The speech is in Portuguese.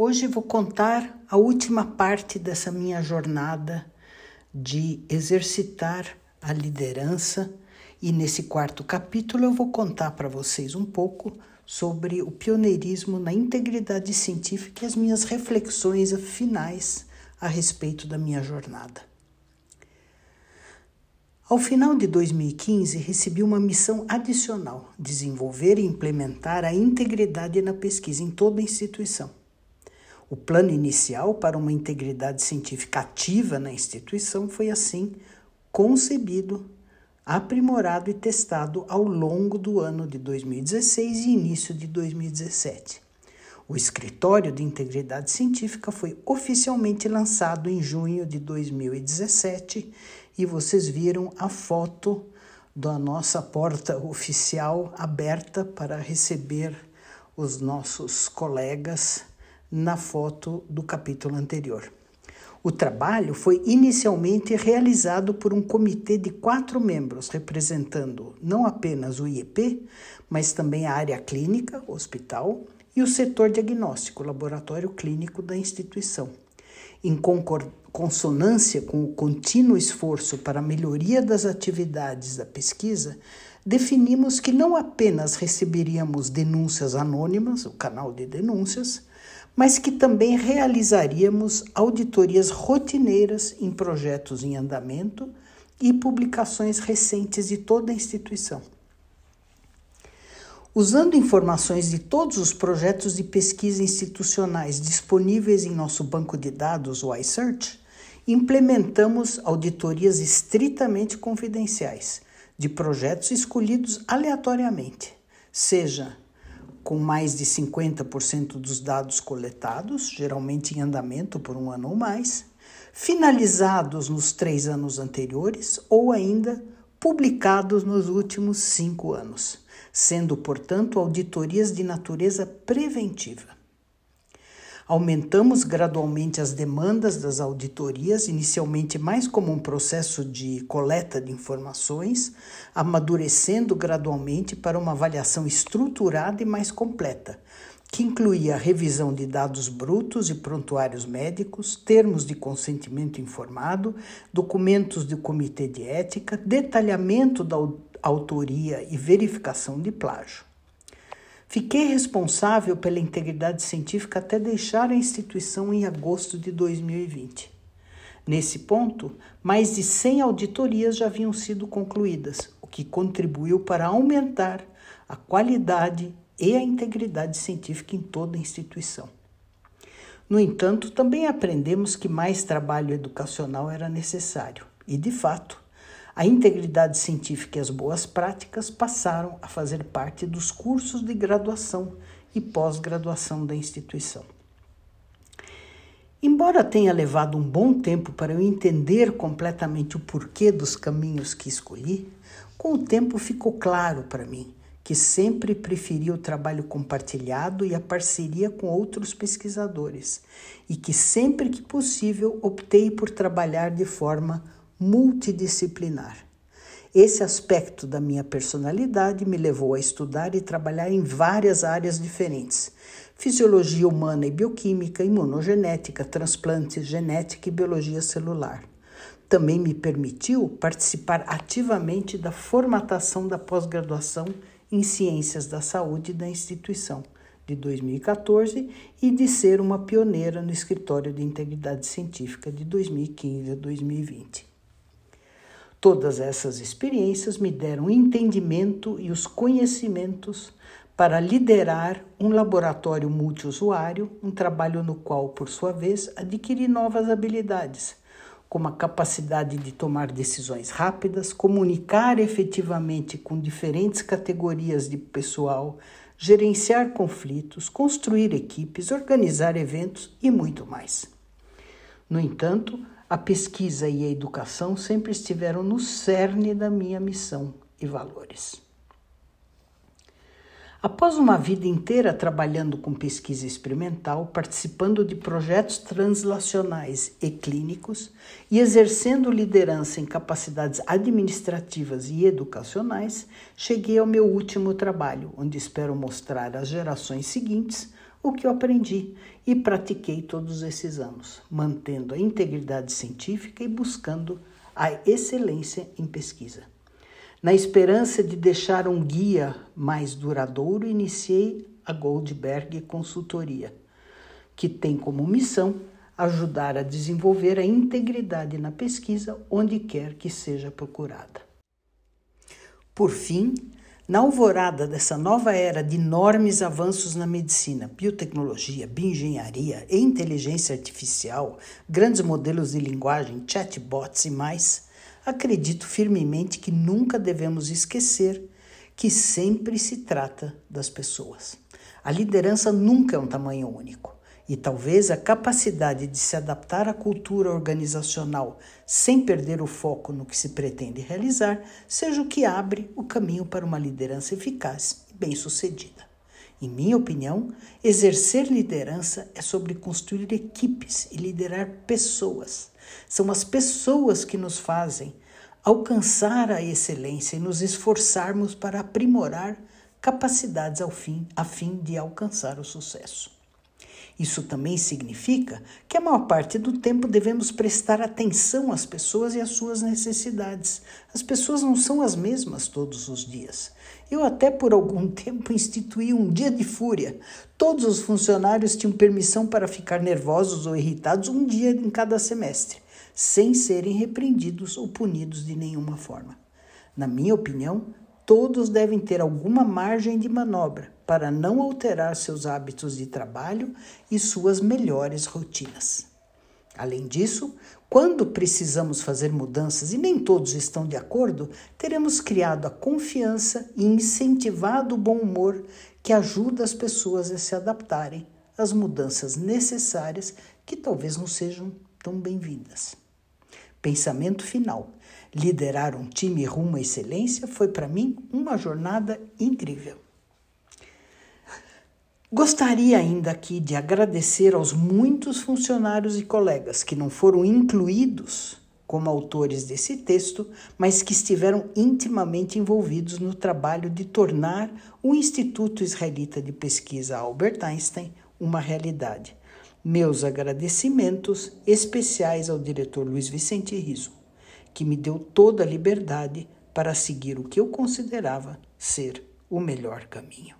Hoje vou contar a última parte dessa minha jornada de exercitar a liderança e nesse quarto capítulo eu vou contar para vocês um pouco sobre o pioneirismo na integridade científica e as minhas reflexões finais a respeito da minha jornada. Ao final de 2015, recebi uma missão adicional: desenvolver e implementar a integridade na pesquisa em toda a instituição. O plano inicial para uma integridade científica ativa na instituição foi assim concebido, aprimorado e testado ao longo do ano de 2016 e início de 2017. O Escritório de Integridade Científica foi oficialmente lançado em junho de 2017 e vocês viram a foto da nossa porta oficial aberta para receber os nossos colegas na foto do capítulo anterior. O trabalho foi inicialmente realizado por um comitê de quatro membros, representando não apenas o IEP, mas também a área clínica, hospital, e o setor diagnóstico, laboratório clínico da instituição. Em consonância com o contínuo esforço para a melhoria das atividades da pesquisa, definimos que não apenas receberíamos denúncias anônimas, o canal de denúncias, mas que também realizaríamos auditorias rotineiras em projetos em andamento e publicações recentes de toda a instituição. Usando informações de todos os projetos de pesquisa institucionais disponíveis em nosso banco de dados, o iSearch, implementamos auditorias estritamente confidenciais de projetos escolhidos aleatoriamente, seja com mais de 50% dos dados coletados, geralmente em andamento por um ano ou mais, finalizados nos três anos anteriores ou ainda publicados nos últimos cinco anos, sendo, portanto, auditorias de natureza preventiva. Aumentamos gradualmente as demandas das auditorias, inicialmente mais como um processo de coleta de informações, amadurecendo gradualmente para uma avaliação estruturada e mais completa, que incluía revisão de dados brutos e prontuários médicos, termos de consentimento informado, documentos do comitê de ética, detalhamento da autoria e verificação de plágio. Fiquei responsável pela integridade científica até deixar a instituição em agosto de 2020. Nesse ponto, mais de 100 auditorias já haviam sido concluídas, o que contribuiu para aumentar a qualidade e a integridade científica em toda a instituição. No entanto, também aprendemos que mais trabalho educacional era necessário, e de fato, a integridade científica e as boas práticas passaram a fazer parte dos cursos de graduação e pós-graduação da instituição. Embora tenha levado um bom tempo para eu entender completamente o porquê dos caminhos que escolhi, com o tempo ficou claro para mim que sempre preferi o trabalho compartilhado e a parceria com outros pesquisadores, e que sempre que possível optei por trabalhar de forma multidisciplinar. Esse aspecto da minha personalidade me levou a estudar e trabalhar em várias áreas diferentes: fisiologia humana e bioquímica, imunogenética, transplantes, genética e biologia celular. Também me permitiu participar ativamente da formatação da pós-graduação em Ciências da Saúde da instituição de 2014 e de ser uma pioneira no Escritório de Integridade Científica de 2015 a 2020. Todas essas experiências me deram entendimento e os conhecimentos para liderar um laboratório multiusuário, um trabalho no qual, por sua vez, adquiri novas habilidades, como a capacidade de tomar decisões rápidas, comunicar efetivamente com diferentes categorias de pessoal, gerenciar conflitos, construir equipes, organizar eventos e muito mais. No entanto, a pesquisa e a educação sempre estiveram no cerne da minha missão e valores. Após uma vida inteira trabalhando com pesquisa experimental, participando de projetos translacionais e clínicos e exercendo liderança em capacidades administrativas e educacionais, cheguei ao meu último trabalho, onde espero mostrar às gerações seguintes o que eu aprendi e pratiquei todos esses anos, mantendo a integridade científica e buscando a excelência em pesquisa. Na esperança de deixar um guia mais duradouro, iniciei a Goldberg Consultoria, que tem como missão ajudar a desenvolver a integridade na pesquisa onde quer que seja procurada. Por fim, na alvorada dessa nova era de enormes avanços na medicina, biotecnologia, bioengenharia e inteligência artificial, grandes modelos de linguagem, chatbots e mais, acredito firmemente que nunca devemos esquecer que sempre se trata das pessoas. A liderança nunca é um tamanho único. E talvez a capacidade de se adaptar à cultura organizacional sem perder o foco no que se pretende realizar seja o que abre o caminho para uma liderança eficaz e bem-sucedida. Em minha opinião, exercer liderança é sobre construir equipes e liderar pessoas. São as pessoas que nos fazem alcançar a excelência e nos esforçarmos para aprimorar capacidades ao fim, a fim de alcançar o sucesso. Isso também significa que a maior parte do tempo devemos prestar atenção às pessoas e às suas necessidades. As pessoas não são as mesmas todos os dias. Eu até por algum tempo instituí um dia de fúria. Todos os funcionários tinham permissão para ficar nervosos ou irritados um dia em cada semestre, sem serem repreendidos ou punidos de nenhuma forma. Na minha opinião, todos devem ter alguma margem de manobra para não alterar seus hábitos de trabalho e suas melhores rotinas. Além disso, quando precisamos fazer mudanças e nem todos estão de acordo, teremos criado a confiança e incentivado o bom humor que ajuda as pessoas a se adaptarem às mudanças necessárias que talvez não sejam tão bem-vindas. Pensamento final. Liderar um time rumo à excelência foi para mim uma jornada incrível. Gostaria ainda aqui de agradecer aos muitos funcionários e colegas que não foram incluídos como autores desse texto, mas que estiveram intimamente envolvidos no trabalho de tornar o Instituto Israelita de Pesquisa Albert Einstein uma realidade. Meus agradecimentos especiais ao diretor Luiz Vicente Riso que me deu toda a liberdade para seguir o que eu considerava ser o melhor caminho.